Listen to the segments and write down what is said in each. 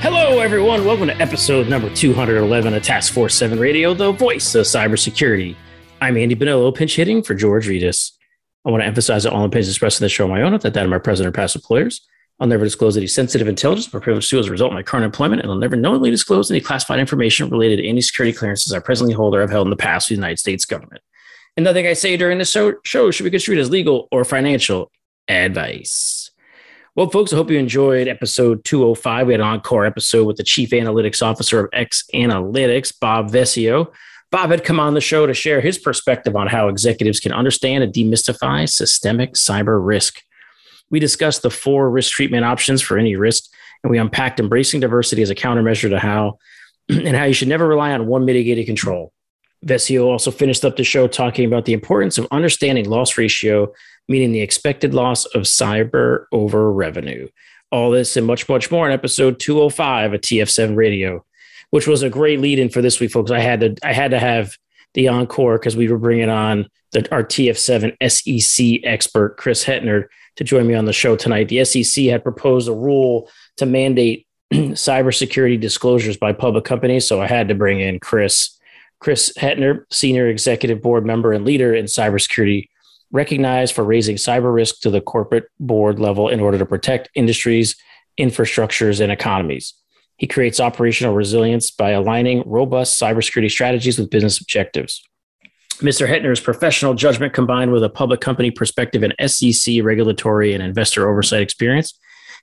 Hello, everyone. Welcome to episode number 211 of Task Force 7 Radio, the voice of cybersecurity. I'm Andy Bonillo, pinch hitting for George Rettas. I want to emphasize that all opinions expressed in this show are my own, not that of my present or past employers. I'll never disclose any sensitive intelligence or privileged to as a result of my current employment, and I'll never knowingly disclose any classified information related to any security clearances I presently hold or have held in the past with the United States government. And nothing I say during this show should be construed as legal or financial advice. Well, folks, I hope you enjoyed episode 205. We had an encore episode with the chief analytics officer of X Analytics, Bob Vescio. Bob had come on the show to share his perspective on how executives can understand and demystify systemic cyber risk. We discussed the four risk treatment options for any risk, and we unpacked embracing diversity as a countermeasure to how and how you should never rely on one mitigated control. Vescio also finished up the show talking about the importance of understanding loss ratio meaning the expected loss of cyber over revenue. All this and much, much more in episode 205 of TF7 Radio, which was a great lead in for this week, folks. I had to, I had to have the encore because we were bringing on the, our TF7 SEC expert, Chris Hetner, to join me on the show tonight. The SEC had proposed a rule to mandate cybersecurity disclosures by public companies. So I had to bring in Chris. Chris Hetner, senior executive board member and leader in cybersecurity recognized for raising cyber risk to the corporate board level in order to protect industries, infrastructures, and economies. He creates operational resilience by aligning robust cybersecurity strategies with business objectives. Mr. Hetner's professional judgment combined with a public company perspective and SEC regulatory and investor oversight experience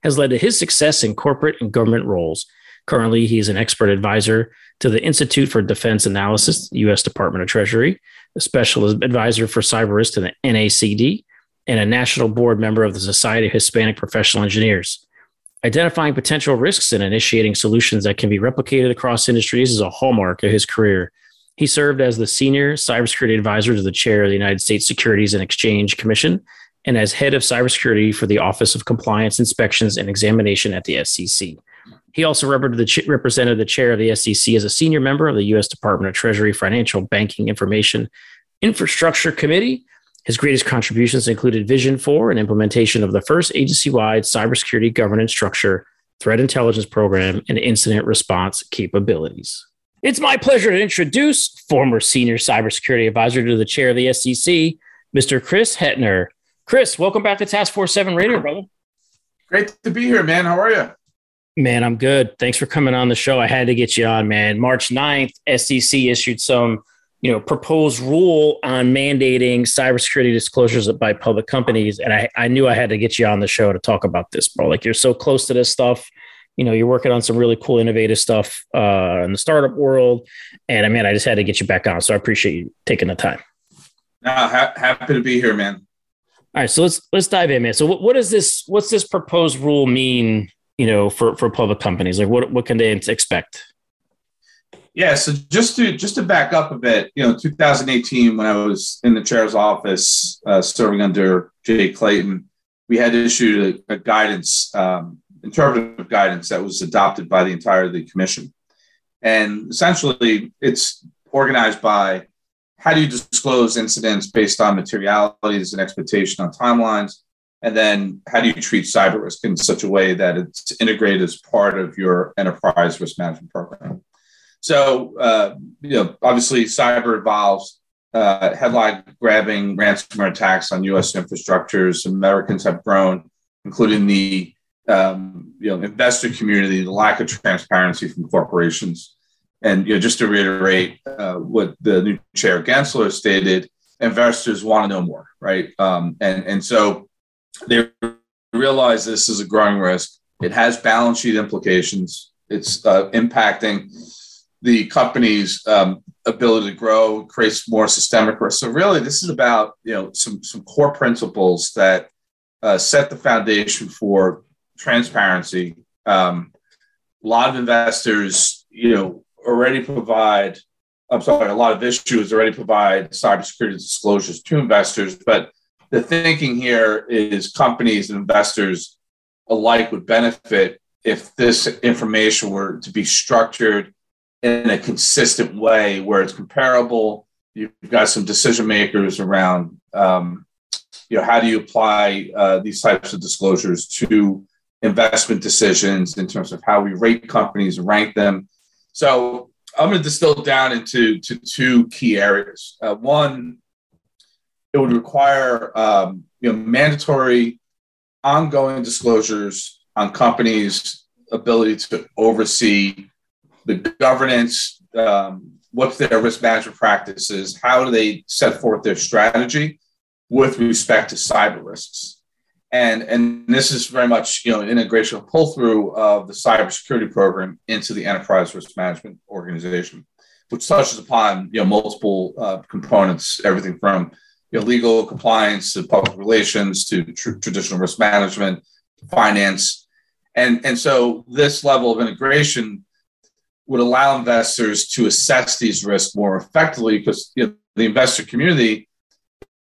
has led to his success in corporate and government roles. Currently, he is an expert advisor to the Institute for Defense Analysis, U.S. Department of Treasury, special advisor for cyber risk to the NACD, and a national board member of the Society of Hispanic Professional Engineers. Identifying potential risks and initiating solutions that can be replicated across industries is a hallmark of his career. He served as the senior cybersecurity advisor to the chair of the United States Securities and Exchange Commission and as head of cybersecurity for the Office of Compliance Inspections and Examination at the SEC. He also represented the chair of the SEC as a senior member of the U.S. Department of Treasury Financial Banking Information Infrastructure Committee. His greatest contributions included vision for and implementation of the first agency wide cybersecurity governance structure, threat intelligence program, and incident response capabilities. It's my pleasure to introduce former senior cybersecurity advisor to the chair of the SEC, Mr. Chris Hetner. Chris, welcome back to Task Force 7 Radio, brother. Great to be here, man. How are you? Man, I'm good. Thanks for coming on the show. I had to get you on, man. March 9th, SEC issued some, you know, proposed rule on mandating cybersecurity disclosures by public companies. And I, I knew I had to get you on the show to talk about this, bro. Like you're so close to this stuff. You know, you're working on some really cool, innovative stuff uh, in the startup world. And I mean, I just had to get you back on. So I appreciate you taking the time. No, ha- happy to be here, man. All right, so let's let's dive in, man. So what, what is this? What's this proposed rule mean you know, for for public companies? Like, what what can they expect? Yeah, so just to just to back up a bit, you know, 2018 when I was in the chair's office uh, serving under Jay Clayton, we had issued a, a guidance, um, interpretive guidance that was adopted by the entire the commission, and essentially it's organized by how do you disclose incidents based on materialities and expectation on timelines and then how do you treat cyber risk in such a way that it's integrated as part of your enterprise risk management program? So, uh, you know, obviously cyber involves uh, headline grabbing ransomware attacks on U.S. infrastructures. Americans have grown, including the um, you know investor community, the lack of transparency from corporations, and you know just to reiterate uh, what the new chair Gensler stated, investors want to know more, right? Um, and and so they realize this is a growing risk. It has balance sheet implications. It's uh, impacting the company's um, ability to grow, creates more systemic risk. So really, this is about you know some some core principles that uh, set the foundation for transparency. Um, a lot of investors, you know, already provide, I'm sorry, a lot of issuers already provide cybersecurity disclosures to investors. But the thinking here is companies and investors alike would benefit if this information were to be structured in a consistent way where it's comparable. You've got some decision makers around, um, you know, how do you apply uh, these types of disclosures to investment decisions in terms of how we rate companies and rank them. So I'm going to distill down into to two key areas. Uh, one, it would require um, you know mandatory ongoing disclosures on companies' ability to oversee the governance, um, what's their risk management practices, how do they set forth their strategy with respect to cyber risks. And and this is very much you know an integration pull through of the cybersecurity program into the enterprise risk management organization, which touches upon you know multiple uh, components, everything from you know legal compliance to public relations to tr- traditional risk management, finance, and and so this level of integration would allow investors to assess these risks more effectively because you know, the investor community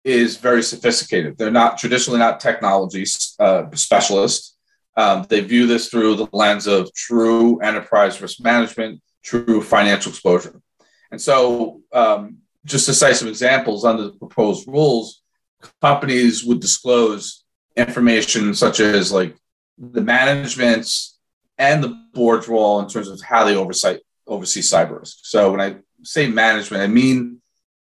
is very sophisticated. They're not traditionally not technology uh, specialists. Um, they view this through the lens of true enterprise risk management, true financial exposure. And so, um, just to cite some examples under the proposed rules, companies would disclose information such as like the management's and the board's role in terms of how they oversight oversee cyber risk. So when I say management, I mean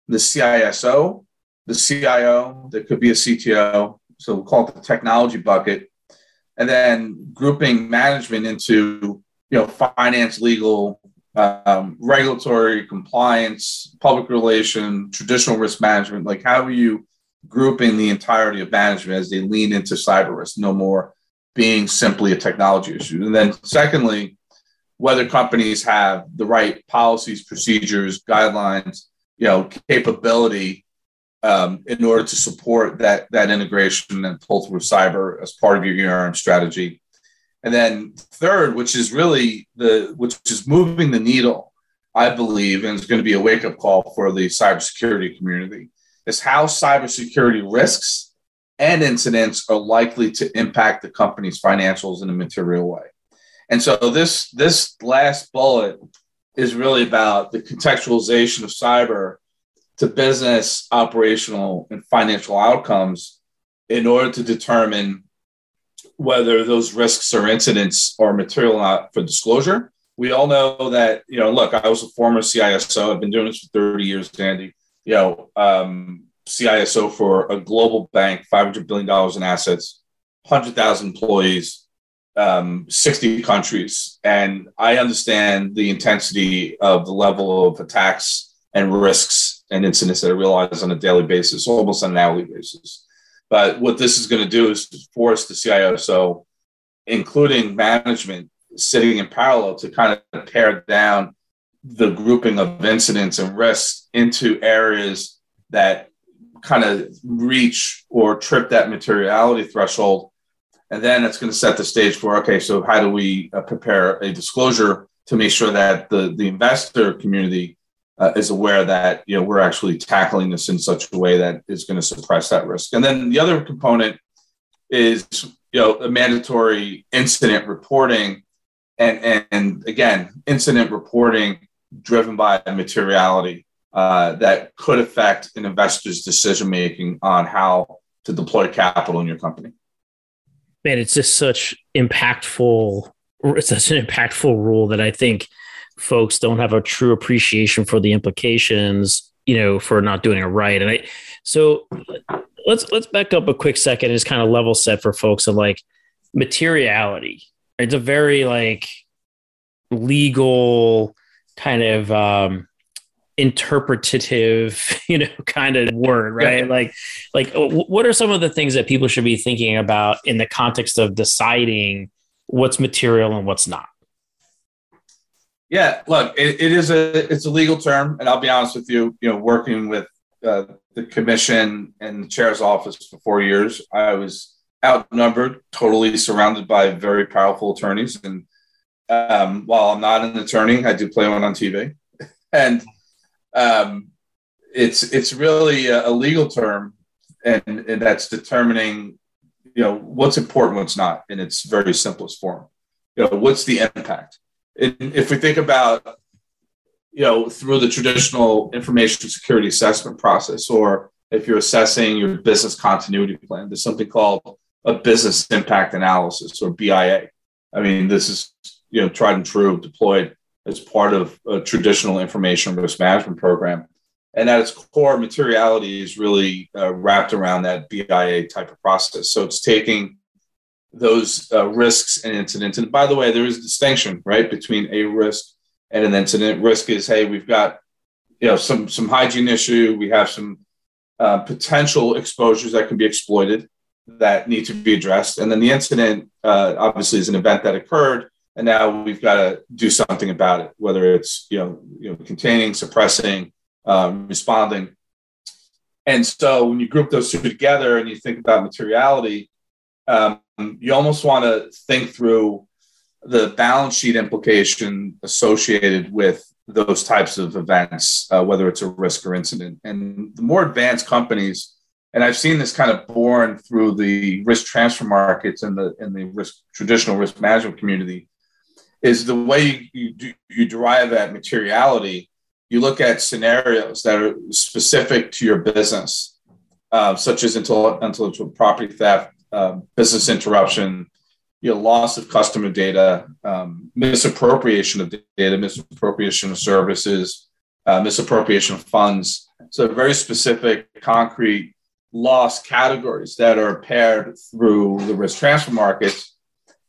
the CISO the CIO, there could be a CTO. So we'll call it the technology bucket. And then grouping management into, you know, finance, legal, um, regulatory, compliance, public relation, traditional risk management. Like, how are you grouping the entirety of management as they lean into cyber risk? No more being simply a technology issue. And then, secondly, whether companies have the right policies, procedures, guidelines, you know, capability um, in order to support that that integration and pull through cyber as part of your ERM strategy. And then third, which is really the which is moving the needle, I believe, and it's going to be a wake up call for the cybersecurity community, is how cybersecurity risks and incidents are likely to impact the company's financials in a material way. And so this this last bullet is really about the contextualization of cyber to business, operational, and financial outcomes in order to determine whether those risks or incidents are material or not for disclosure. We all know that, you know, look, I was a former CISO. I've been doing this for 30 years, Andy. You know, um, CISO for a global bank, $500 billion in assets, 100,000 employees, um, 60 countries. And I understand the intensity of the level of attacks and risks and incidents that I realize on a daily basis, almost on an hourly basis. But what this is going to do is force the CISO, including management, sitting in parallel to kind of pare down the grouping of incidents and risks into areas that kind of reach or trip that materiality threshold. And then it's going to set the stage for okay, so how do we uh, prepare a disclosure to make sure that the, the investor community uh, is aware that you know we're actually tackling this in such a way that is going to suppress that risk. And then the other component is you know a mandatory incident reporting, and and, and again incident reporting driven by materiality uh, that could affect an investor's decision making on how to deploy capital in your company. Man, it's just such impactful. It's such an impactful rule that I think folks don't have a true appreciation for the implications, you know, for not doing it right. And I, so let's let's back up a quick second and just kind of level set for folks of like materiality. It's a very like legal kind of um interpretative you know kind of word right like like what are some of the things that people should be thinking about in the context of deciding what's material and what's not yeah, look, it, it is a it's a legal term, and I'll be honest with you. You know, working with uh, the commission and the chair's office for four years, I was outnumbered, totally surrounded by very powerful attorneys. And um, while I'm not an attorney, I do play one on TV. and um, it's it's really a, legal term, and, and that's determining you know what's important, what's not, in its very simplest form. You know, what's the impact? If we think about you know through the traditional information security assessment process, or if you're assessing your business continuity plan, there's something called a business impact analysis or BIA. I mean, this is you know tried and true, deployed as part of a traditional information risk management program. And at its core, materiality is really uh, wrapped around that BIA type of process. So it's taking those uh, risks and incidents. And by the way, there is a distinction, right, between a risk and an incident. Risk is, hey, we've got you know some some hygiene issue, we have some uh, potential exposures that can be exploited that need to be addressed, and then the incident uh, obviously is an event that occurred and now we've got to do something about it, whether it's you know, you know containing, suppressing, um, responding. And so when you group those two together and you think about materiality, um, you almost want to think through the balance sheet implication associated with those types of events, uh, whether it's a risk or incident. And the more advanced companies, and I've seen this kind of born through the risk transfer markets and the in the risk traditional risk management community, is the way you, you, you derive that materiality. You look at scenarios that are specific to your business, uh, such as intellectual property theft, uh, business interruption, you know, loss of customer data, um, misappropriation of data, misappropriation of services, uh, misappropriation of funds. So very specific, concrete loss categories that are paired through the risk transfer markets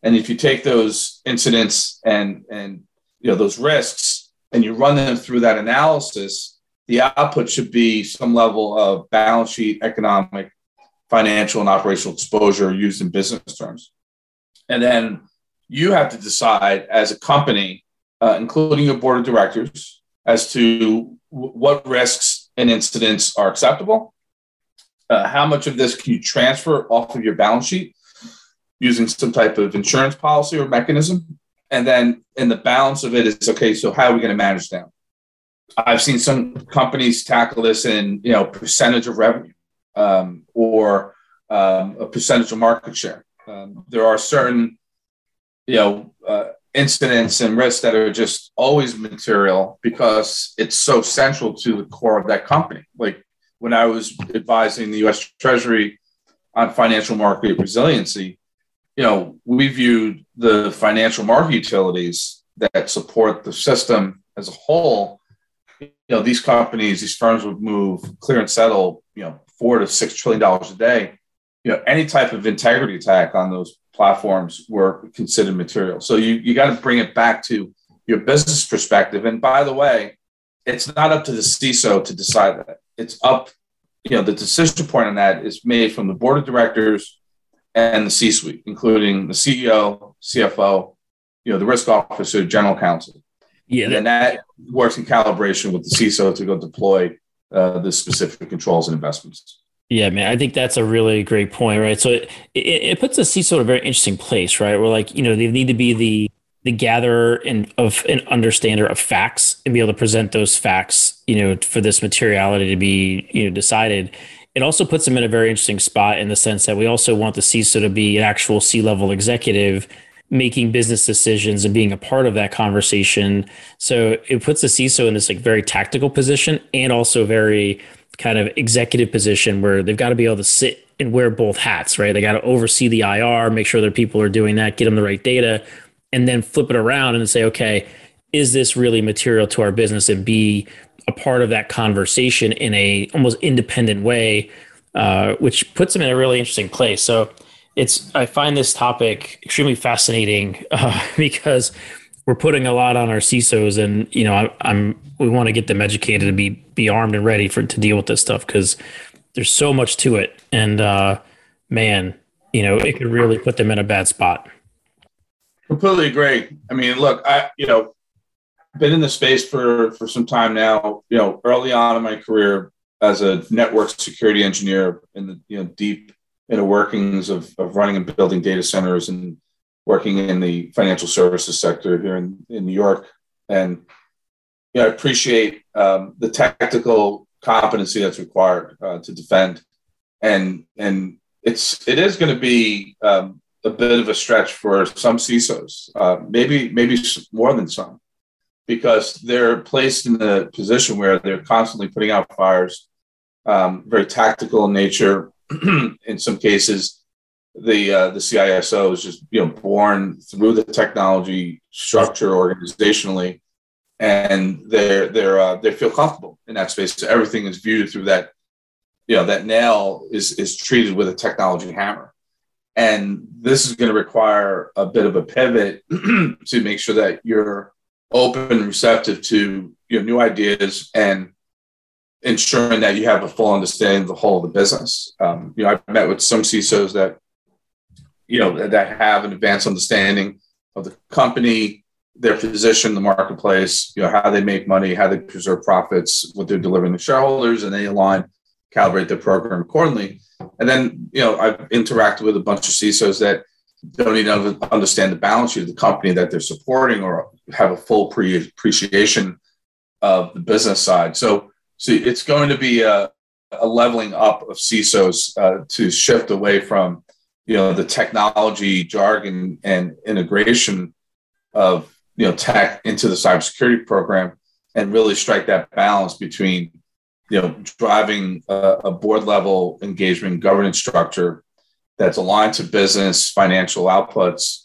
and if you take those incidents and and you know those risks and you run them through that analysis, the output should be some level of balance sheet, economic, financial, and operational exposure used in business terms. And then you have to decide as a company, uh, including your board of directors, as to w- what risks and incidents are acceptable. Uh, how much of this can you transfer off of your balance sheet using some type of insurance policy or mechanism. And then in the balance of it is okay, so how are we going to manage them? I've seen some companies tackle this in you know percentage of revenue um, or um, a percentage of market share. Um, there are certain you know uh, incidents and risks that are just always material because it's so central to the core of that company. Like when I was advising the U.S. Treasury on financial market resiliency, you know, we viewed the financial market utilities that support the system as a whole. You know, these companies, these firms would move, clear and settle, you know, four to six trillion dollars a day. You know, any type of integrity attack on those platforms were considered material. So you you got to bring it back to your business perspective. And by the way, it's not up to the CISO to decide that. It's up, you know, the decision point on that is made from the board of directors and the C-suite, including the CEO, CFO, you know, the risk officer, general counsel. Yeah, and that works in calibration with the CISO to go deploy uh, the specific controls and investments. Yeah, man, I think that's a really great point, right? So it, it, it puts the CISO in a very interesting place, right? Where like you know they need to be the the gatherer and of an understander of facts and be able to present those facts, you know, for this materiality to be you know decided it also puts them in a very interesting spot in the sense that we also want the CISO to be an actual C level executive making business decisions and being a part of that conversation. So it puts the CISO in this like very tactical position and also very kind of executive position where they've got to be able to sit and wear both hats, right? They got to oversee the IR, make sure their people are doing that, get them the right data, and then flip it around and say, okay, is this really material to our business and be a part of that conversation in a almost independent way, uh, which puts them in a really interesting place. So it's I find this topic extremely fascinating uh, because we're putting a lot on our CISOs, and you know I, I'm we want to get them educated to be be armed and ready for to deal with this stuff because there's so much to it, and uh, man, you know it could really put them in a bad spot. Completely agree. I mean, look, I you know been in the space for for some time now. You know, early on in my career as a network security engineer, in the you know deep inner workings of, of running and building data centers and working in the financial services sector here in, in New York. And you know, I appreciate um, the tactical competency that's required uh, to defend, and and it's it is going to be um, a bit of a stretch for some CISOs, uh, maybe maybe more than some, because they're placed in a position where they're constantly putting out fires, um, very tactical in nature. in some cases, the uh, the CISO is just you know born through the technology structure organizationally, and they're they're uh, they feel comfortable in that space. So everything is viewed through that you know that nail is is treated with a technology hammer, and this is going to require a bit of a pivot to make sure that you're open and receptive to you know new ideas and ensuring that you have a full understanding of the whole of the business. Um, you know, I've met with some CISOs that you know that have an advanced understanding of the company, their position, the marketplace, you know how they make money, how they preserve profits, what they're delivering to shareholders, and they align, calibrate their program accordingly. And then you know I've interacted with a bunch of CISOs that don't even understand the balance sheet of the company that they're supporting or have a full pre- appreciation of the business side. So, so it's going to be a, a leveling up of CISOs uh, to shift away from you know the technology jargon and integration of you know tech into the cybersecurity program and really strike that balance between you know driving a, a board level engagement governance structure that's aligned to business financial outputs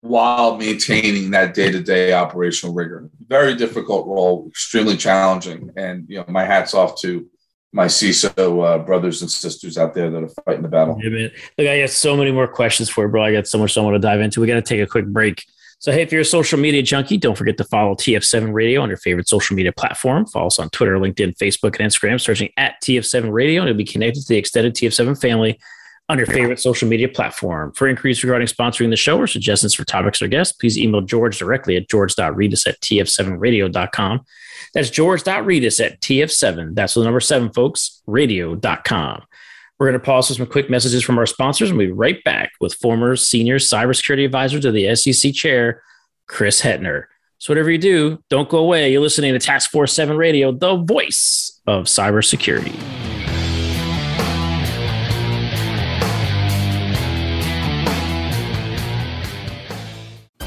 while maintaining that day-to-day operational rigor very difficult role extremely challenging and you know my hats off to my CISO uh, brothers and sisters out there that are fighting the battle. Yeah, man. Look, I got so many more questions for you, bro. I got so much I want to dive into. We got to take a quick break. So, hey, if you're a social media junkie, don't forget to follow TF7 Radio on your favorite social media platform. Follow us on Twitter, LinkedIn, Facebook, and Instagram, searching at TF7 Radio, and you'll be connected to the extended TF7 family on your favorite social media platform. For inquiries regarding sponsoring the show or suggestions for topics or guests, please email George directly at george.rettas at tf7radio.com. That's george.rettas at tf7. That's the number seven, folks, radio.com. We're going to pause for some quick messages from our sponsors and we'll be right back with former senior cybersecurity advisor to the SEC chair, Chris Hetner. So, whatever you do, don't go away. You're listening to Task Force 7 Radio, the voice of cybersecurity.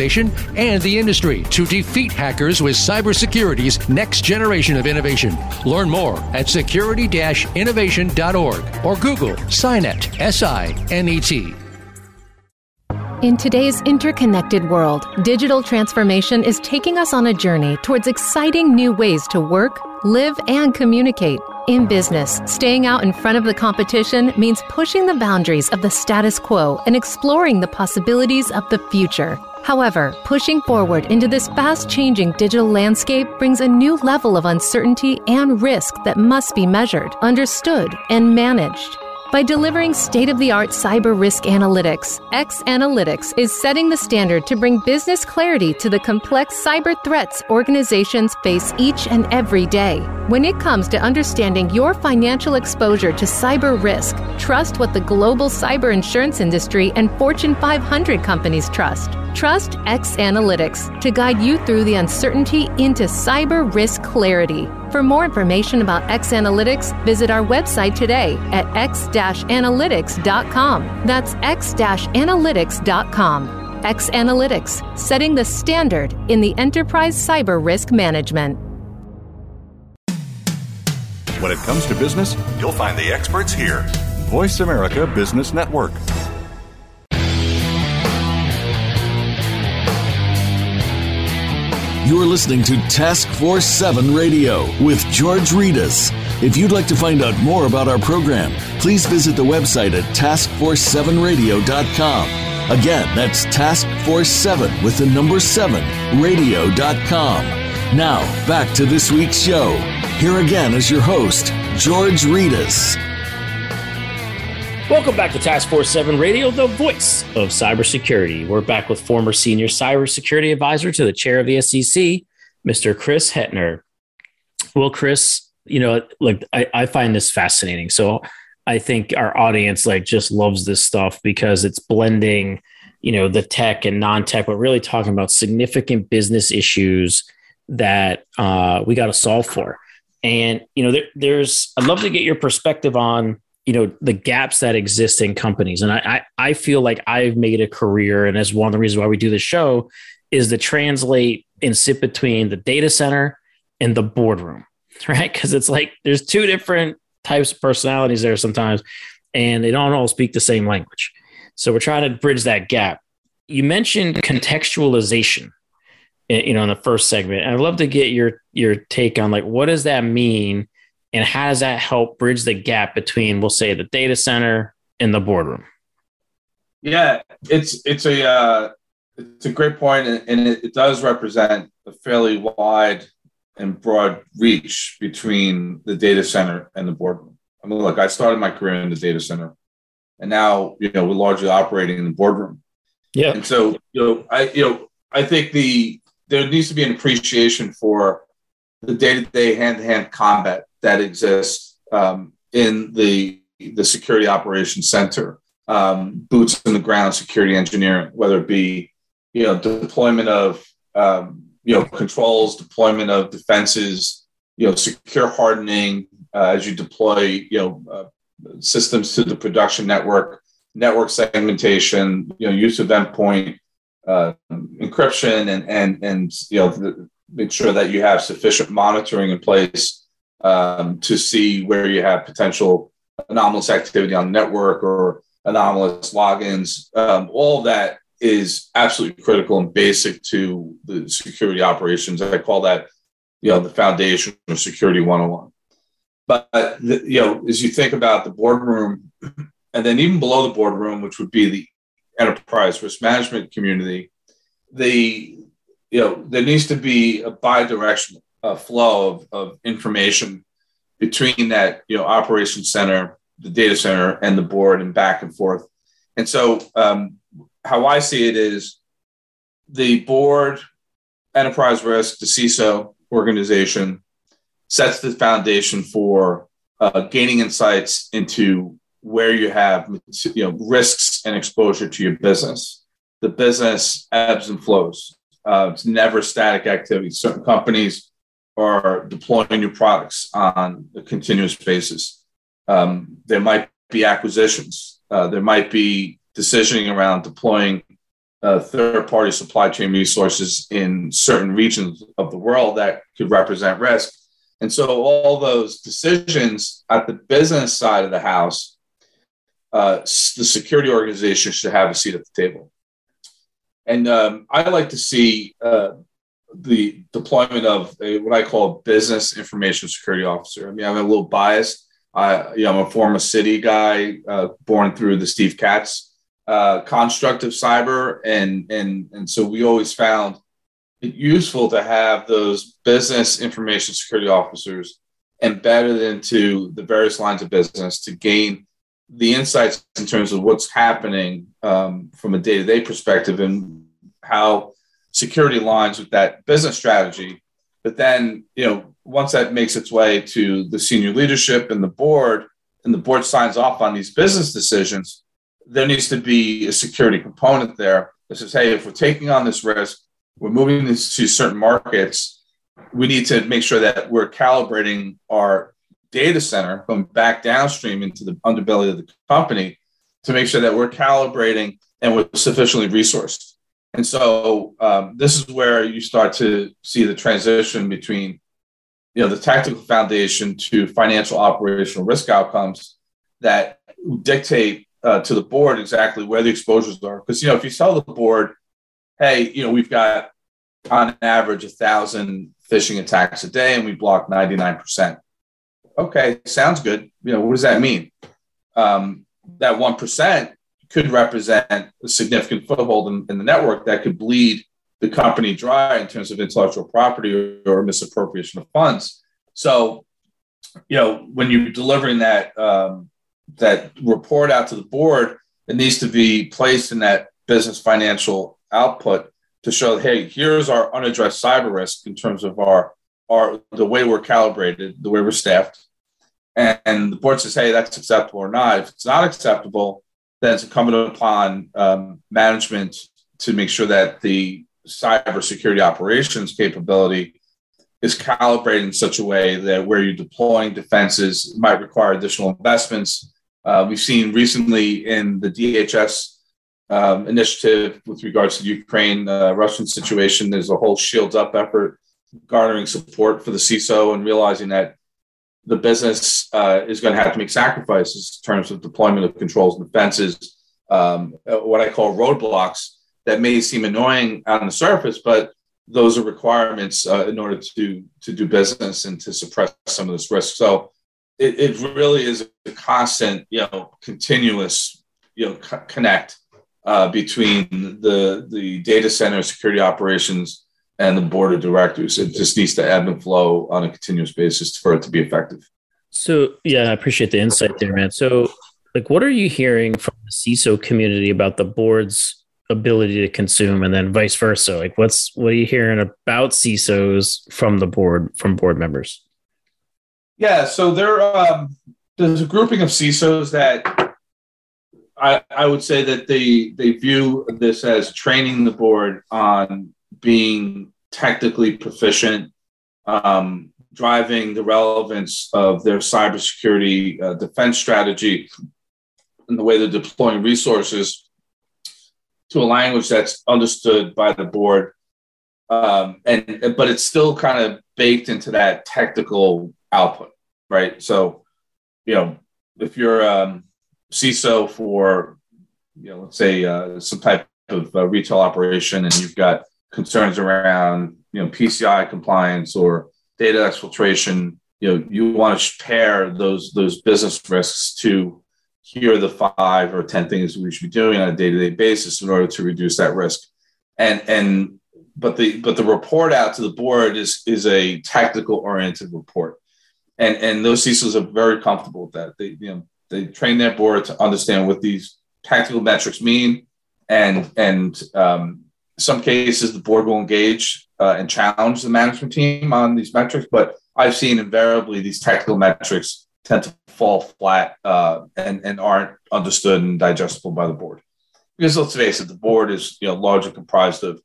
and the industry to defeat hackers with cybersecurity's next generation of innovation. Learn more at security security-innovation.org or Google SINET, S-I-N-E-T. In today's interconnected world, digital transformation is taking us on a journey towards exciting new ways to work, live, and communicate. In business, staying out in front of the competition means pushing the boundaries of the status quo and exploring the possibilities of the future. However, pushing forward into this fast changing digital landscape brings a new level of uncertainty and risk that must be measured, understood, and managed. By delivering state of the art cyber risk analytics, X Analytics is setting the standard to bring business clarity to the complex cyber threats organizations face each and every day. When it comes to understanding your financial exposure to cyber risk, trust what the global cyber insurance industry and Fortune 500 companies trust. Trust X Analytics to guide you through the uncertainty into cyber risk clarity. For more information about X Analytics, visit our website today at x-analytics.com. That's x-analytics.com. X Analytics, setting the standard in the enterprise cyber risk management. When it comes to business, you'll find the experts here. Voice America Business Network. You're listening to Task Force 7 Radio with George Rettas. If you'd like to find out more about our program, please visit the website at taskforce7radio.com. Again, that's Task Force 7 with the number 7 radio.com. Now, back to this week's show. Here again is your host, George Rettas. Welcome back to Task Force 7 Radio, the voice of cybersecurity. We're back with former senior cybersecurity advisor to the chair of the SEC, Mr. Chris Hetner. Well, Chris, you know, like I, I find this fascinating. So I think our audience like just loves this stuff because it's blending, you know, the tech and non-tech, but really talking about significant business issues that uh, we got to solve for. And you know, there, there's I'd love to get your perspective on you know the gaps that exist in companies. And I, I, I feel like i've made a career and that's one of the reasons why we do the show is to translate and sit between the data center and the boardroom right? Because it's like there's two different types of personalities there sometimes and they don't all speak the same language. So we're trying to bridge that gap. You mentioned contextualization you know in the first segment. And i'd love to get your your take on like what does that mean? And how does that help bridge the gap between we'll say the data center and the boardroom? Yeah it's it's a uh, it's a great point and, it, it, does represent a fairly wide and broad reach between the data center and the boardroom. I mean look i started my career in the data center and now you know we're largely operating in the boardroom. Yeah. And so you know i you know i think the there needs to be an appreciation for the day-to-day hand-to-hand combat that exists um, in the the security operations center, um, boots on the ground security engineering, whether it be you know deployment of um, you know controls, deployment of defenses, you know secure hardening uh, as you deploy you know uh, systems to the production network, network segmentation, you know use of endpoint uh, encryption, and and and you know the, make sure that you have sufficient monitoring in place um, to see where you have potential anomalous activity on the network or anomalous logins. Um, all that is absolutely critical and basic to the security operations. I call that, you know, the foundation of security 101. But, you know, as you think about the boardroom, and then even below the boardroom, which would be the enterprise risk management community, the, you know, there needs to be a bi-directional flow of, of information between that you know operations center, the data center, and the board, and back and forth. And so, um, how I see it is the board, enterprise risk, the CISO organization sets the foundation for uh, gaining insights into where you have you know risks and exposure to your business. The business ebbs and flows. Uh, it's never static activity. Certain companies are deploying new products on a continuous basis. Um, there might be acquisitions. Uh, there might be decisioning around deploying uh, third party supply chain resources in certain regions of the world that could represent risk. And so, all those decisions at the business side of the house, uh, the security organization should have a seat at the table. And um, I like to see uh, the deployment of a, what I call a business information security officer. I mean, I'm a little biased. I, you know, I'm a former Citi guy, uh, born through the Steve Katz uh, construct of cyber, and and and so we always found it useful to have those business information security officers embedded into the various lines of business to gain the insights in terms of what's happening um, from a day-to-day perspective and how security lines with that business strategy. But then, you know, once that makes its way to the senior leadership and the board, and the board signs off on these business decisions, there needs to be a security component there that says, hey, if we're taking on this risk, we're moving this to certain markets, we need to make sure that we're calibrating our data center going back downstream into the underbelly of the company to make sure that we're calibrating and we're sufficiently resourced. And so um, this is where you start to see the transition between, you know, the tactical foundation to financial operational risk outcomes that dictate uh, to the board exactly where the exposures are. Because you know, if you tell the board, hey, you know, we've got on average a thousand phishing attacks a day, and we block 99%. Okay, sounds good. You know, what does that mean? Um, that 1% could represent a significant foothold in, in, the network that could bleed the company dry in terms of intellectual property or, or misappropriation of funds. So, you know, when you're delivering that um, that report out to the board, it needs to be placed in that business financial output to show, hey, here's our unaddressed cyber risk in terms of our our the way we're calibrated, the way we're staffed. And, and the board says, hey, that's acceptable or not. If it's not acceptable, then it's incumbent upon um, management to make sure that the cybersecurity operations capability is calibrated in such a way that where you're deploying defenses might require additional investments. Uh, we've seen recently in the DHS um, initiative with regards to Ukraine uh, Russian situation, there's a whole shields up effort garnering support for the CISO and realizing that the business uh, is going to have to make sacrifices in terms of deployment of controls and defenses, um, what I call roadblocks that may seem annoying on the surface, but those are requirements uh, in order to to do business and to suppress some of this risk. So it, it really is a constant, you know, continuous, you know, co- connect uh, between the the data center security operations and the board of directors. It just needs to ebb and flow on a continuous basis for it to be effective. So yeah, I appreciate the insight there, man. So like what are you hearing from the CISO community about the board's ability to consume and then vice versa? Like what's what are you hearing about CISOs from the board from board members? Yeah, so there um, there's a grouping of CISOs that I, I would say that they they view this as training the board on being technically proficient, um, driving the relevance of their cybersecurity uh, defense strategy and the way they're deploying resources to a language that's understood by the board. Um, and but it's still kind of baked into that technical output, right? So, you know, if you're um, CISO for, you know, let's say uh, some type of uh, retail operation, and you've got concerns around you know PCI compliance or data exfiltration, you know you want to pair those those business risks to here are the five or ten things we should be doing on a day to day basis in order to reduce that risk. And and but the but the report out to the board is is a tactical oriented report, and and those CISOs are very comfortable with that. They you know they train their board to understand what these tactical metrics mean, and and um, some cases the board will engage uh, and challenge the management team on these metrics, but I've seen invariably these technical metrics tend to fall flat uh, and, and aren't understood and digestible by the board. Because let's face it, the board is you know largely comprised of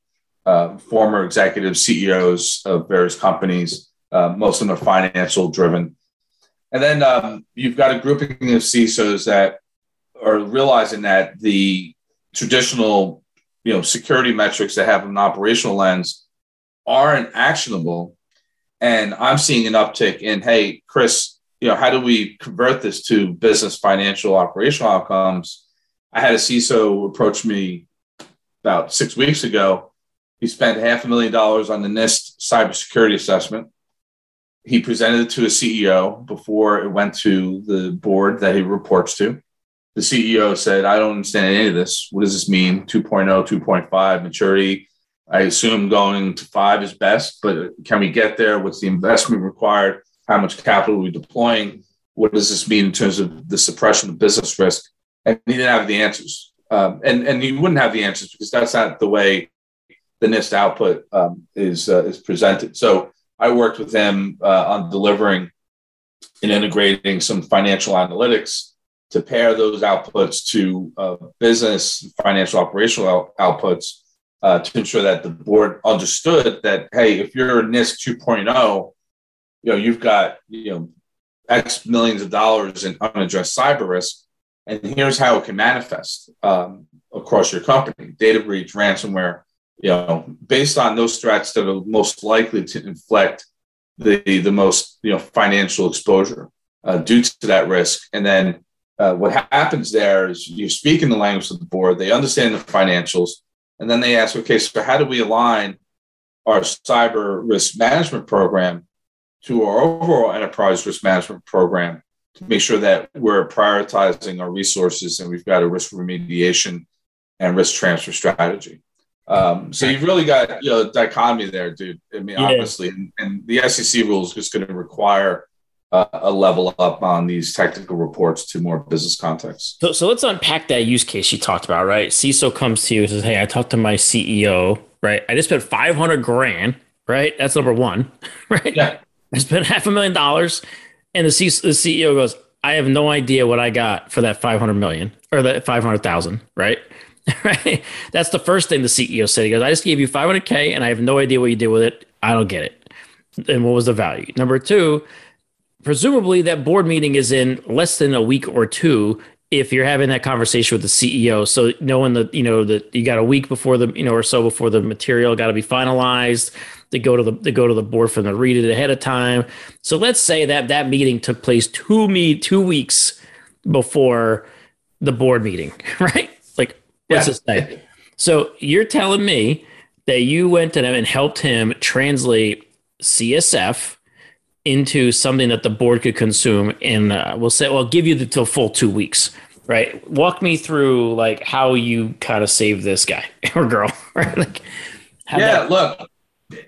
uh, former executives, CEOs of various companies. Uh, most of them are financial driven. And then um, you've got a grouping of CISOs that are realizing that the traditional you know security metrics that have an operational lens aren't actionable. And i'm seeing an uptick in hey chris you know how do we convert this to business financial operational outcomes? I had a ciso approach me about six weeks ago. He spent half a million dollars on the nist cybersecurity assessment. He presented it to a ceo before it went to the board that he reports to the CEO said, I don't understand any of this. What does this mean? 2.0, 2.5 maturity. I assume going to five is best, but can we get there? What's the investment required? How much capital are we deploying? What does this mean in terms of the suppression of business risk? And he didn't have the answers. Um, and, and you wouldn't have the answers because that's not the way the NIST output um, is, uh, is presented. So I worked with them uh, on delivering and integrating some financial analytics to pair those outputs to uh, business financial operational out- outputs uh, to ensure that the board understood that hey if you're a NIST 2.0 you know you've got you know x millions of dollars in unaddressed cyber risk and here's how it can manifest um, across your company. Data breach ransomware you know based on those threats that are most likely to inflict the the most you know financial exposure uh, due to that risk. And then uh, what happens there is you speak in the language of the board, they understand the financials, and then they ask, okay, so how do we align our cyber risk management program to our overall enterprise risk management program to make sure that we're prioritizing our resources and we've got a risk remediation and risk transfer strategy. Um, so you've really got you know dichotomy there, dude. I mean, yeah. obviously, and, and, the SEC rules just going to require uh, a level up on these technical reports to more business context. So, so let's unpack that use case you talked about, right? CISO comes to you and says, "Hey, I talked to my CEO, right? I just spent five hundred grand, right? That's number one, right? Yeah. I spent half a million dollars, and the, C- the CEO goes, I have no idea what I got for that five hundred million or that five hundred thousand, right?" right? That's the first thing the CEO said. He goes, I just gave you 500K and I have no idea what you did with it. I don't get it. And what was the value? Number two, presumably that board meeting is in less than a week or two if you're having that conversation with the CEO. So knowing that, you know, that you got a week before the, you know, or so before the material got to be finalized, they go to the they go to the board for them to read it ahead of time. So let's say that that meeting took place two me two weeks before the board meeting, right? Like what's yeah. his name? So you're telling me that you went to them and helped him translate CSF into something that the board could consume and uh, we'll say well give you the till full two weeks right? Walk me through like how you kind of save this guy or girl right? Like yeah that- look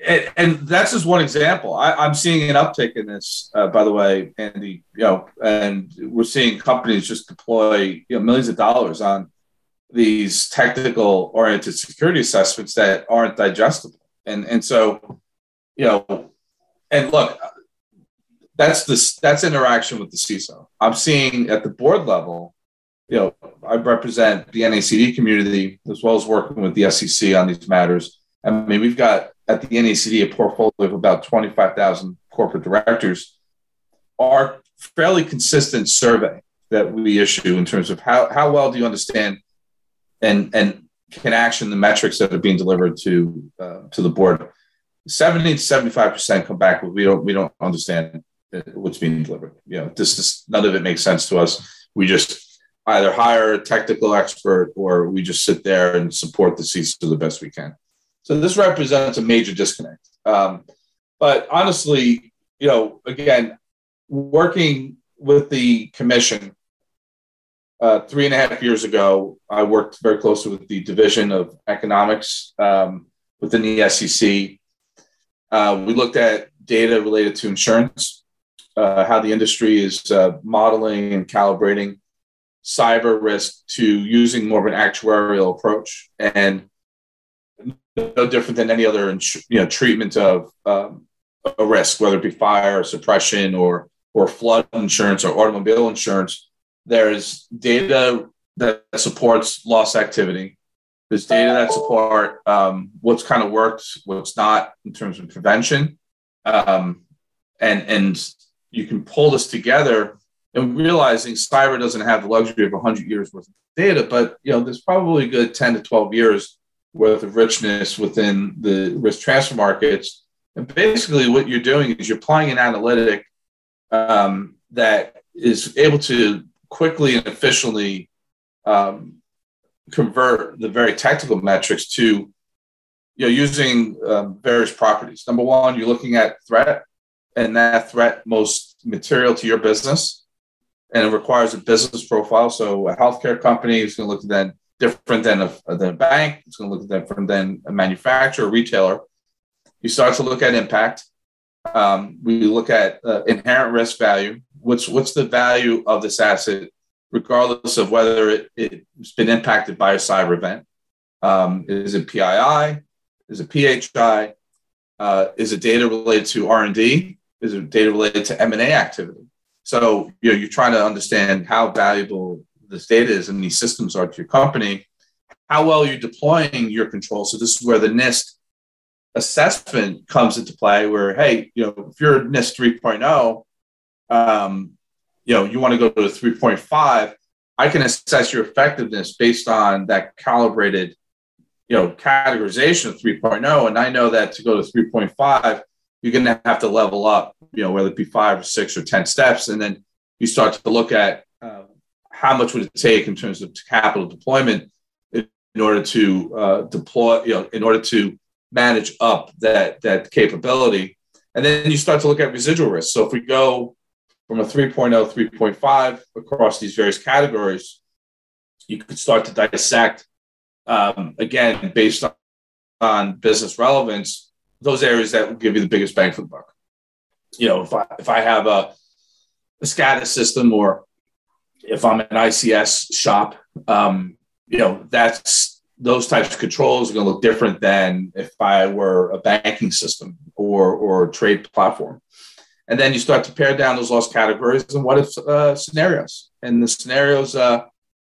and, and, that's just one example. I, am seeing an uptick in this uh, by the way Andy you know and we're seeing companies just deploy you know millions of dollars on these technical oriented security assessments that aren't digestible. And and so, you know, and look, that's this that's interaction with the CISO. I'm seeing at the board level, you know, I represent the NACD community as well as working with the SEC on these matters. I mean, we've got at the NACD a portfolio of about 25,000 corporate directors. Our fairly consistent survey that we issue in terms of how, how well do you understand and and can action the metrics that are being delivered to uh, to the board. Seventy to seventy five percent come back with we don't we don't understand what's being delivered. You know, this is none of it makes sense to us. We just either hire a technical expert or we just sit there and support the CISO the best we can. So this represents a major disconnect. Um, but honestly, you know, again, working with the commission uh, three and a half years ago, I worked very closely with the Division of Economics um, within the SEC. Uh, we looked at data related to insurance, uh, how the industry is uh, modeling and calibrating cyber risk to using more of an actuarial approach, and no different than any other you know treatment of um, a risk, whether it be fire, suppression, or or flood insurance or automobile insurance there's data that supports loss activity. There's data that support um, what's kind of worked, what's not in terms of prevention, um, and and you can pull this together and realizing cyber doesn't have the luxury of 100 years worth of data, but you know there's probably a good 10 to 12 years worth of richness within the risk transfer markets. And basically, what you're doing is you're applying an analytic um, that is able to quickly and efficiently um, convert the very technical metrics to you know using um, various properties number one you're looking at threat and that threat most material to your business and it requires a business profile so a healthcare company is going to look at that different than a, than a bank it's going to look at different than a manufacturer retailer you start to look at impact um, we look at uh, inherent risk value what's what's the value of this asset, regardless of whether it, it's been impacted by a cyber event. Um, is it PII? Is it PHI? Uh, is it data related to R and D? Is it data related to M and A activity? So you know you're trying to understand how valuable this data is and these systems are to your company. How well you're deploying your control. So this is where the NIST assessment comes into play. Where hey, you know if you're NIST 3.0 um, you know, you want to go to 3.5, I can assess your effectiveness based on that calibrated, you know, categorization of 3.0. And I know that to go to 3.5, you're going to have to level up, you know, whether it be five or six or 10 steps. And then you start to look at uh, how much would it take in terms of capital deployment in order to uh, deploy, you know, in order to manage up that that capability. And then you start to look at residual risk. So if we go from a 3.0, 3.5 across these various categories, you could start to dissect um, again based on, on business relevance those areas that will give you the biggest bang for the buck. You know, if I if I have a, a SCADA system or if I'm an ICS shop, um, you know, that's those types of controls are going to look different than if I were a banking system or or a trade platform. And then you start to pare down those loss categories and what if uh, scenarios. And the scenarios uh,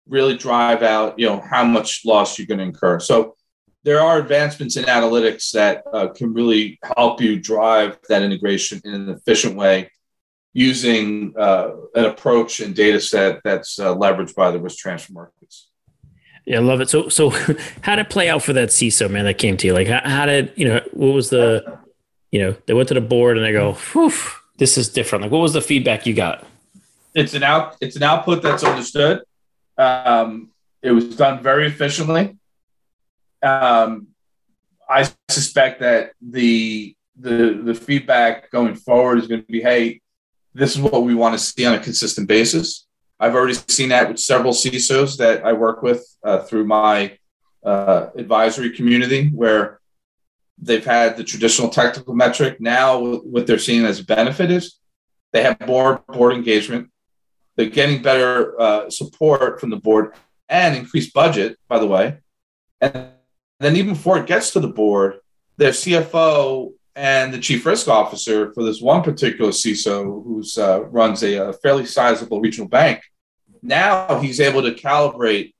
really drive out, you know, how much loss you're going to incur. So there are advancements in analytics that uh, can really help you drive that integration in an efficient way using uh, an approach and data set that's uh, leveraged by the risk transfer markets. Yeah, I love it. So, so how did it play out for that CISO man that came to you? Like, how, how did you know? What was the, you know, they went to the board and they go, Whew, "This is different." Like, what was the feedback you got? It's an out. It's an output that's understood. Um, it was done very efficiently. Um, I suspect that the the the feedback going forward is going to be, "Hey, this is what we want to see on a consistent basis." I've already seen that with several CISOs that I work with uh, through my uh, advisory community, where they've had the traditional technical metric. Now, what they're seeing as a benefit is they have more board engagement. They're getting better uh, support from the board and increased budget, by the way. And then, even before it gets to the board, their CFO and the chief risk officer for this one particular CISO who uh, runs a, a, fairly sizable regional bank now he's able to calibrate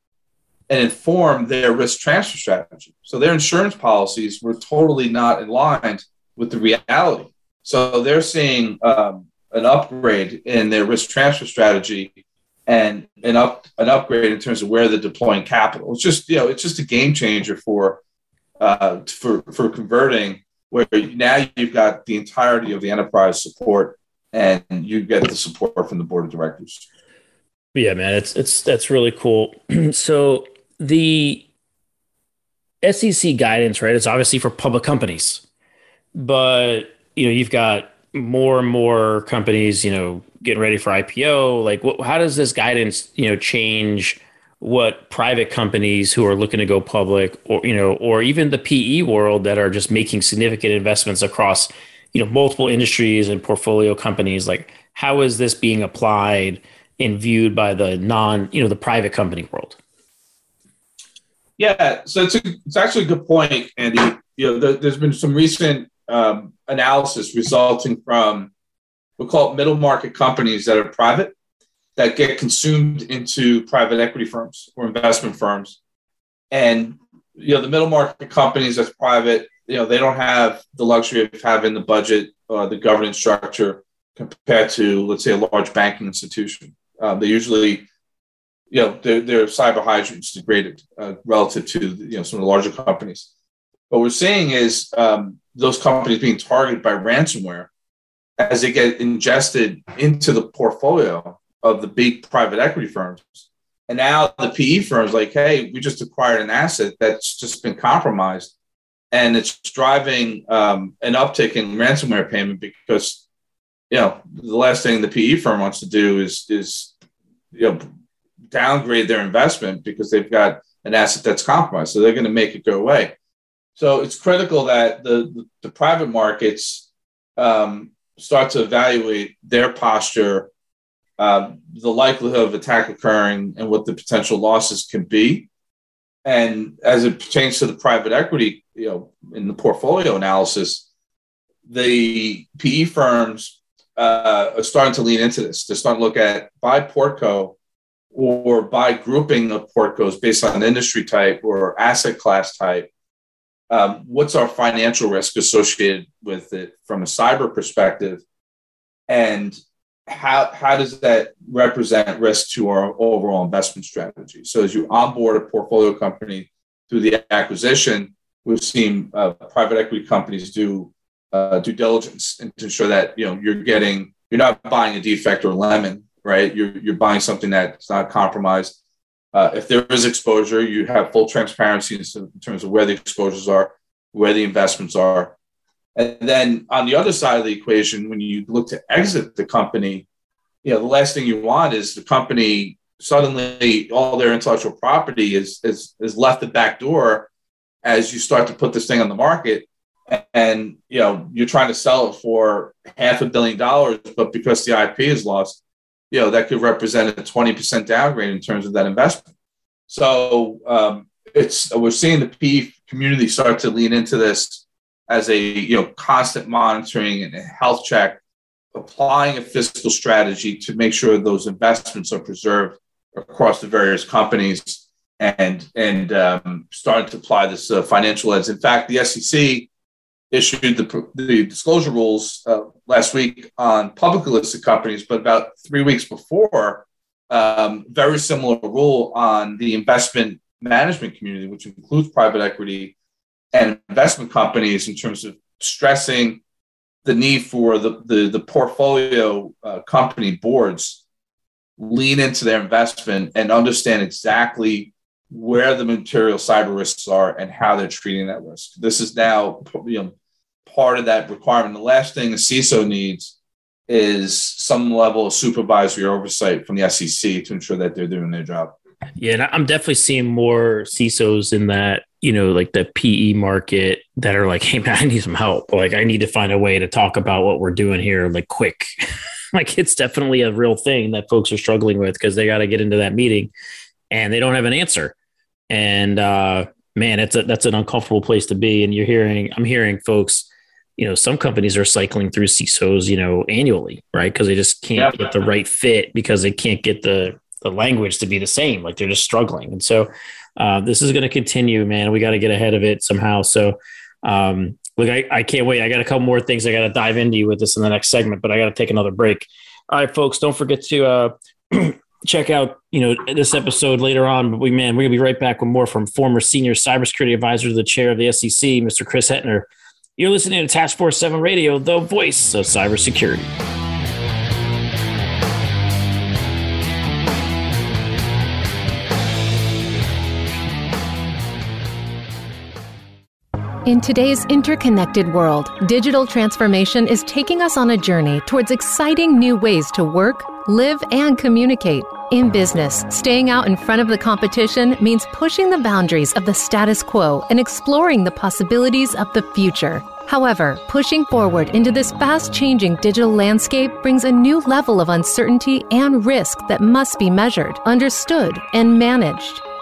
and inform their risk transfer strategy. So their insurance policies were totally not aligned with the reality. So they're seeing um, an upgrade in their risk transfer strategy and an up an upgrade in terms of where they're deploying capital. It's just you know it's just a game changer for uh, for for converting where now you've got the entirety of the enterprise support and you get the support from the board of directors. Yeah, man, it's it's that's really cool. so the SEC guidance, right? It's obviously for public companies, but you know you've got more and more companies, you know, getting ready for IPO. Like, what, how does this guidance, you know, change what private companies who are looking to go public, or you know, or even the PE world that are just making significant investments across, you know, multiple industries and portfolio companies? Like, how is this being applied? and viewed by the non, you know, the private company world? Yeah, so it's a, it's actually a good point, Andy. You know, the, there's been some recent um, analysis resulting from we'll call it middle market companies that are private that get consumed into private equity firms or investment firms, and you know the middle market companies that's private, you know, they don't have the luxury of having the budget or the governance structure compared to let's say a large banking institution. Um, they usually, you know, they're, they're cyber hygiene's degraded uh, relative to you know some of the larger companies. What we're seeing is um, those companies being targeted by ransomware as they get ingested into the portfolio of the big private equity firms. And now the PE firms like, hey, we just acquired an asset that's just been compromised, and it's driving um, an uptick in ransomware payment because you know the last thing the PE firm wants to do is is you know downgrade their investment because they've got an asset that's compromised. So they're going to make it go away. So it's critical that the, the, private markets um, start to evaluate their posture, uh, the likelihood of attack occurring, and what the potential losses can be. And as it pertains to the private equity, you know, in the portfolio analysis, the PE firms uh, are starting to lean into this. They're starting to look at by portco or by grouping of portcos based on industry type or asset class type. Um, what's our financial risk associated with it from a cyber perspective? And how, how does that represent risk to our overall investment strategy? So, as you onboard a portfolio company through the acquisition, we've seen uh, private equity companies do uh, due diligence and to ensure that you know you're getting you're not buying a defect or a lemon, right? You're you're buying something that's not compromised. Uh, if there is exposure, you have full transparency in terms of where the exposures are. where the investments are. And then on the other side of the equation, when you look to exit the company, you know, the last thing you want is the company suddenly all their intellectual property is is is left the back door as you start to put this thing on the market and you know you're trying to sell it for half a billion dollars but because the ip is lost you know that could represent a 20% downgrade in terms of that investment so um, it's we're seeing the PE community start to lean into this as a you know constant monitoring and health check applying a fiscal strategy to make sure those investments are preserved across the various companies and and um, starting to apply this uh, financial lens. In fact, the SEC issued the, the disclosure rules uh, last week on publicly listed companies, but about three weeks before, um, very similar rule on the investment management community, which includes private equity and investment companies, in terms of stressing the need for the the, the portfolio uh, company boards lean into their investment and understand exactly where the material cyber risks are and how they're treating that risk. This is now you know, part of that requirement. The last thing a CISO needs is some level of supervisory oversight from the SEC to ensure that they're doing their job. Yeah, and I'm definitely seeing more CISOs in that, you know, like the PE market that are like, hey man, I need some help. Like I need to find a way to talk about what we're doing here, like quick. like it's definitely a real thing that folks are struggling with because they got to get into that meeting and they don't have an answer. And uh, man, it's a that's an uncomfortable place to be. And you're hearing, I'm hearing folks, you know, some companies are cycling through CISOs, you know, annually, right? Because they just can't get the right fit because they can't get the the language to be the same. Like they're just struggling. And so uh, this is going to continue, man. We got to get ahead of it somehow. So um, look, I, I can't wait. I got a couple more things I got to dive into with this in the next segment, but I got to take another break. All right, folks, don't forget to uh, check out you know this episode later on. But we man, we're gonna be right back with more from former senior cybersecurity advisor to the chair of the SEC, Mr. Chris Hetner. You're listening to Task Force Seven Radio, the voice of cybersecurity. In today's interconnected world, digital transformation is taking us on a journey towards exciting new ways to work, live, and communicate. In business, staying out in front of the competition means pushing the boundaries of the status quo and exploring the possibilities of the future. However, pushing forward into this fast changing digital landscape brings a new level of uncertainty and risk that must be measured, understood, and managed.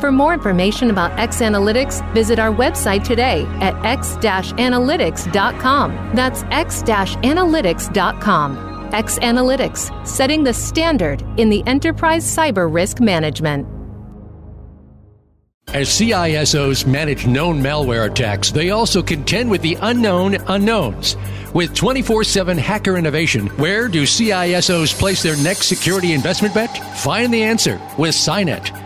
For more information about X Analytics, visit our website today at x-analytics.com. That's x-analytics.com. X Analytics, setting the standard in the enterprise cyber risk management. As CISOs manage known malware attacks, they also contend with the unknown unknowns. With 24 7 hacker innovation, where do CISOs place their next security investment bet? Find the answer with SINET.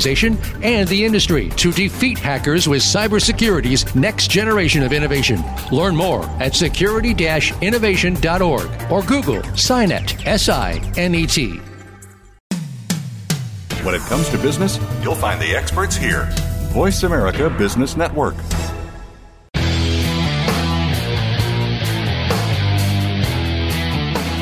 and the industry to defeat hackers with cybersecurity's next generation of innovation. Learn more at security innovation.org or Google SINET, S I N E T. When it comes to business, you'll find the experts here. Voice America Business Network.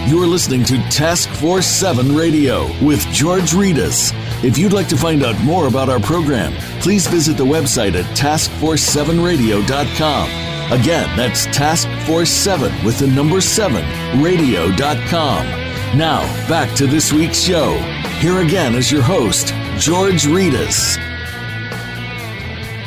You're listening to Task Force 7 Radio with George Rettas. If you'd like to find out more about our program, please visit the website at taskforce7radio.com Again, that's Task Force 7 with the number 7 radio.com. Now, back to this week's show. Here again is your host, George Rettas.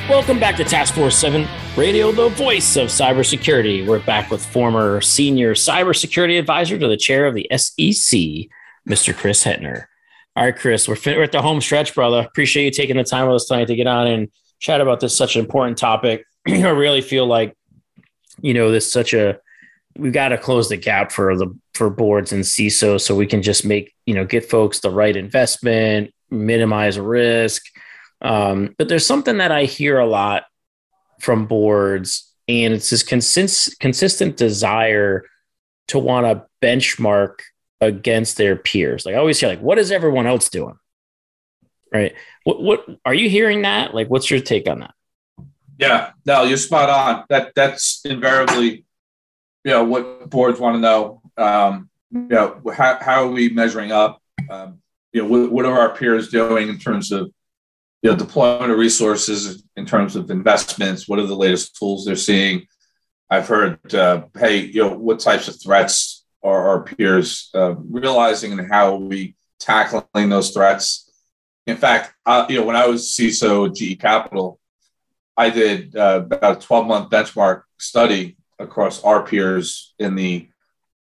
Welcome back to Task Force 7 Radio, the voice of cybersecurity. We're back with former senior cybersecurity advisor to the chair of the SEC, Mr. Chris Hetner. All right, Chris, we're, we're at the home stretch, brother. Appreciate you taking the time with us tonight to get on and chat about this such an important topic. I really feel like, you know, this such a we've got to close the gap for the for boards and CISO so we can just make you know get folks the right investment, minimize risk. Um, but there's something that I hear a lot from boards, and it's this consist, consistent desire to want to benchmark against their peers. Like I always hear, like, what is everyone else doing? Right. What what are you hearing that? Like, what's your take on that? Yeah, no, you're spot on. That that's invariably, you know, what boards want to know. Um, you know, how, how are we measuring up? Um, you know, what, what are our peers doing in terms of, you know, deployment of resources, in terms of investments? What are the latest tools they're seeing? I've heard, uh, hey, you know, what types of threats are our peers uh, realizing, and how we tackling those threats? In fact, uh, you know, when I was CISO at GE Capital, I did uh, about a 12 month benchmark study across our peers in the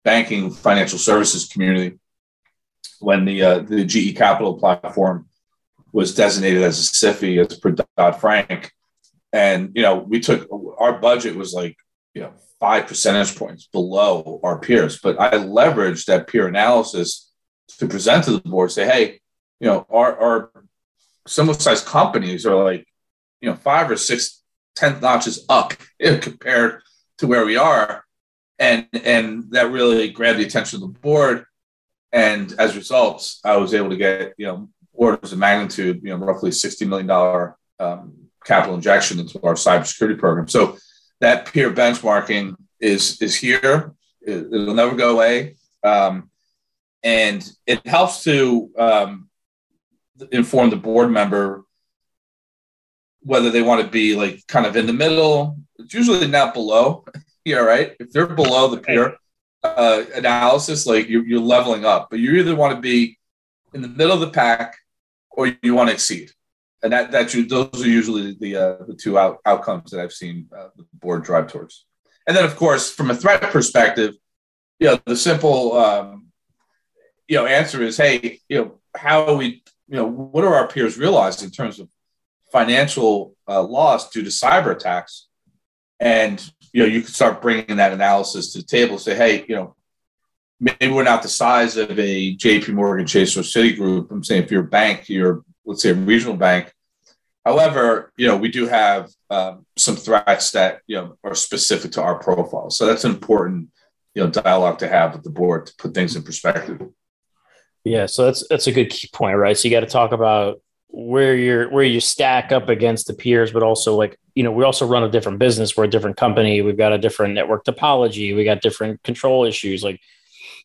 banking financial services community when the uh, the GE Capital platform was designated as a SIFI as per Dodd Frank, and you know we took our budget was like you know five percentage points below our peers, but I leveraged that peer analysis to present to the board, say, hey, you know, our our similar sized companies are like you know five or six tenth notches up compared to where we are, and and that really grabbed the attention of the board. And as a result, I was able to get you know orders of magnitude, you know, roughly sixty million dollar um, capital injection into our cybersecurity program. So that peer benchmarking is is here. It, will never go away, um, and it helps to um, inform the board member whether they want to be like kind of in the middle. It's usually not below. Yeah, right. If they're below the peer uh, analysis, like you're, you're leveling up, but you either want to be in the middle of the pack or you want to exceed. And that you, those are usually the uh, the two out, outcomes that I've seen uh, the board drive towards. And then, of course, from a threat perspective, you know, the simple um, you know answer is, hey, you know, how are we, you know, what are our peers realizing in terms of financial uh, loss due to cyber attacks, and you know you can start bringing that analysis to the table. Say, hey, you know, maybe we're not the size of a J.P. Morgan Chase or Citigroup. I'm saying if you're a bank, you're let's say a regional bank. However, you know we do have um, some threats that you know are specific to our profile. So that's an important you know dialogue to have with the board to put things in perspective. Yeah, so that's that's a good key point, right? So you got to talk about where you're where you stack up against the peers, but also like you know we also run a different business. We're a different company. We've got a different network topology. We got different control issues. Like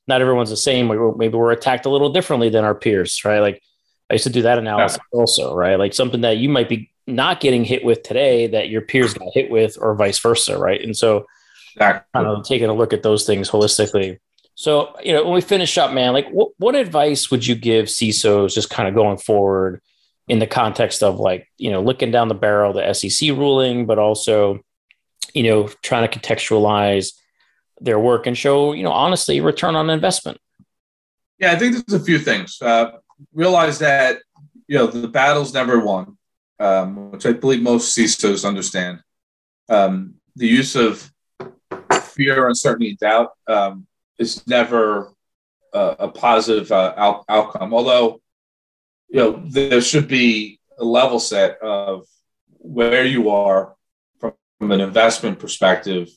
not everyone's the same. Maybe we're attacked a little differently than our peers, right? Like I used to do that analysis yeah. also, right? Like something that you might be not getting hit with today that your peers got hit with, or vice versa, right? And so, exactly. kind of taking a look at those things holistically. So, you know, when we finish up, man, like what, what advice would you give CISOs just kind of going forward? in the context of like you know looking down the barrel the SEC ruling, but also you know trying to contextualize their work and show you know honestly return on investment. Yeah, I think there's a few things. Uh, realize that you know the battle's never won, um, which I believe most CISOs understand. Um, the use of fear, uncertainty, doubt um, is never uh, a positive uh, out- outcome. Although you know, there should be a level set of where you are from, from an investment perspective,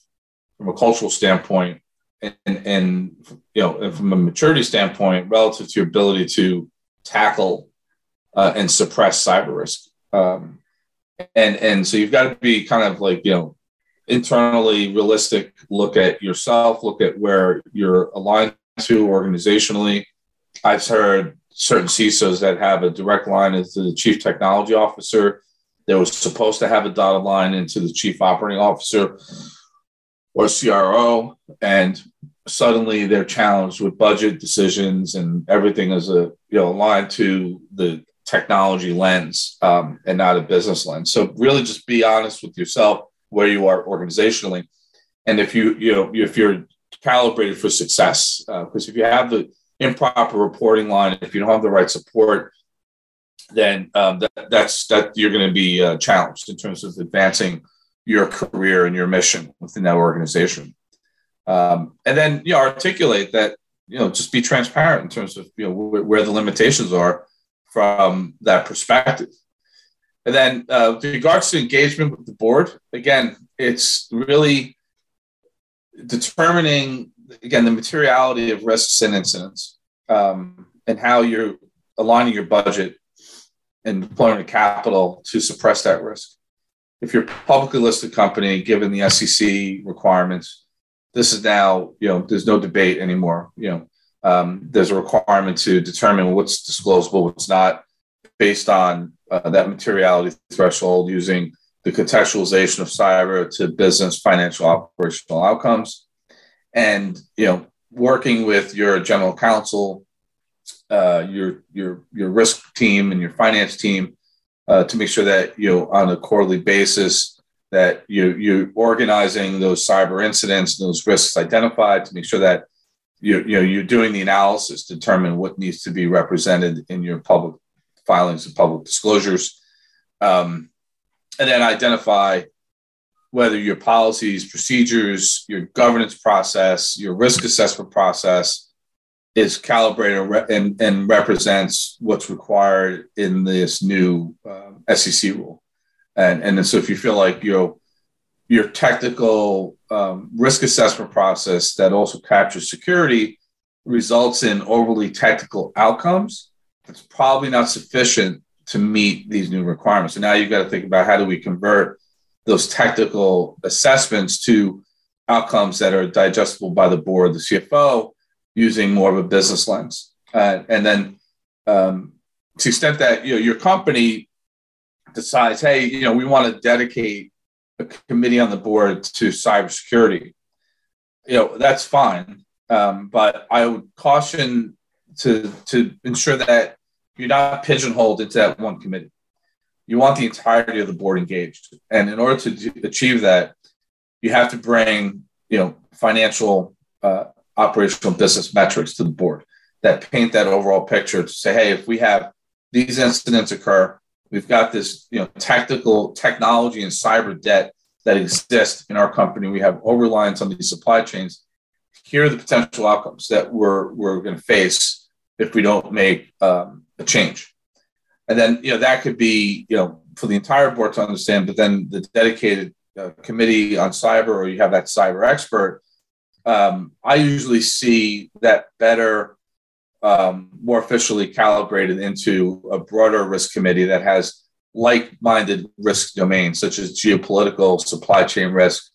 from a cultural standpoint, and, and you know, and from a maturity standpoint, relative to your ability to tackle uh, and suppress cyber risk. Um, and and so you've got to be kind of like you know internally realistic. Look at yourself. Look at where you're aligned to organizationally. I've heard certain CISOs that have a direct line into the chief technology officer. They were supposed to have a dotted line into the chief operating officer. or CRO, and suddenly they're challenged with budget decisions and everything is a you know aligned to the technology lens um, and not a business lens. So really, just be honest with yourself where you are organizationally, and if you you know if you're calibrated for success, because uh, if you have the improper reporting line, if you don't have the right support, then um, that, that's that you're going to be uh, challenged in terms of advancing your career and your mission within that organization. Um, and then you know, articulate that you know just be transparent in terms of you know where, where the limitations are from that perspective. And then, uh, with regards to engagement with the board, again, it's really determining again the materiality of risks and incidents um, and how you're aligning your budget and deploying capital to suppress that risk. If you're a publicly listed company, given the SEC requirements, this is now you know there's no debate anymore. You know, um, there's a requirement to determine what's disclosable, what's not, based on uh, that materiality threshold using the contextualization of cyber to business, financial, operational outcomes, and you know, working with your general counsel, uh, your your your risk team, and your finance team uh, to make sure that you know on a quarterly basis that you you're organizing those cyber incidents, and those risks identified to make sure that you you know you're doing the analysis, to determine what needs to be represented in your public filings and public disclosures, um, and then identify whether your policies, procedures, your governance process, your risk assessment process is calibrated and, and represents what's required in this new um, SEC rule. And, and so if you feel like your, your technical um, risk assessment process that also captures security results in overly technical outcomes, it's probably not sufficient to meet these new requirements. So now you've got to think about how do we convert those technical assessments to outcomes that are digestible by the board, the CFO, using more of a business lens. Uh, and then um, to the extent that you know your company decides, hey, you know, we want to dedicate a committee on the board to cybersecurity, you know, that's fine. Um, but I would caution to to ensure that you're not pigeonholed into that one committee. You want the entirety of the board engaged, and in order to achieve that, you have to bring you know financial, uh, operational, business metrics to the board that paint that overall picture to say, hey, if we have these incidents occur, we've got this you know tactical technology and cyber debt that exists in our company. We have over reliance on these supply chains. Here are the potential outcomes that we're we're going to face if we don't make um, a change. And then, you know, that could be, you know, for the entire board to understand, but then the dedicated uh, committee on cyber, or you have that cyber expert. Um, I usually see that better, um, more officially calibrated into a broader risk committee that has like minded risk domains, such as geopolitical, supply chain risk,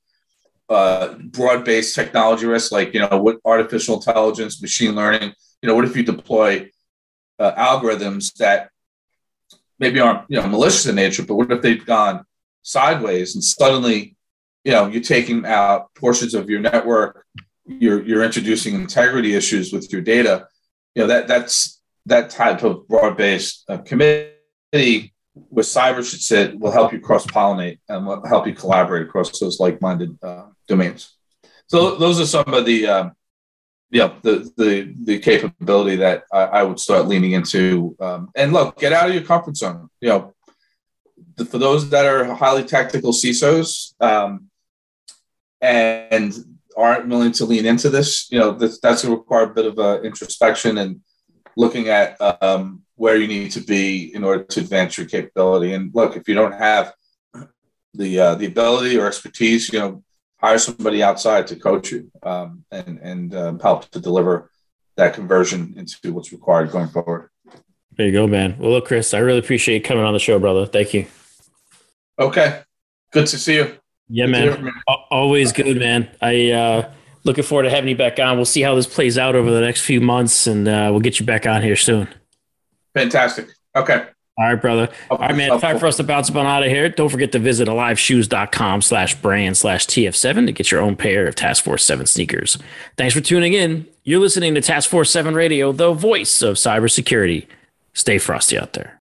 uh, broad based technology risk, like, you know, what artificial intelligence, machine learning, you know, what if you deploy uh, algorithms that maybe aren't you know malicious in nature, but what if they've gone sideways and suddenly you know you're taking out portions of your network, you're you're introducing integrity issues with your data. You know that that's that type of broad-based uh, committee where cyber should sit will help you cross-pollinate and will help you collaborate across those like-minded uh, domains. So those are some of the um, yeah, the the the capability that I, I would start leaning into. Um, and look, get out of your comfort zone. You know, the, for those that are highly tactical CISOs um, and aren't willing to lean into this, you know, that's, that's going to require a bit of uh, introspection and looking at um, where you need to be in order to advance your capability. And look, if you don't have the uh, the ability or expertise, you know, hire somebody outside to coach you um, and and um, help to deliver that conversion into what's required going forward. There you go, man. Well, look, Chris, I really appreciate you coming on the show, brother. Thank you. Okay, good to see you. Yeah, man. Always good, man. I uh, looking forward to having you back on. We'll see how this plays out over the next few months, and uh, we'll get you back on here soon. Fantastic. Okay. All right, brother. All right, man. Time for us to bounce up on out of here. Don't forget to visit aliveshoes.com slash brand slash TF7 to get your own pair of Task Force 7 sneakers. Thanks for tuning in. You're listening to Task Force 7 Radio, the voice of cybersecurity. Stay frosty out there.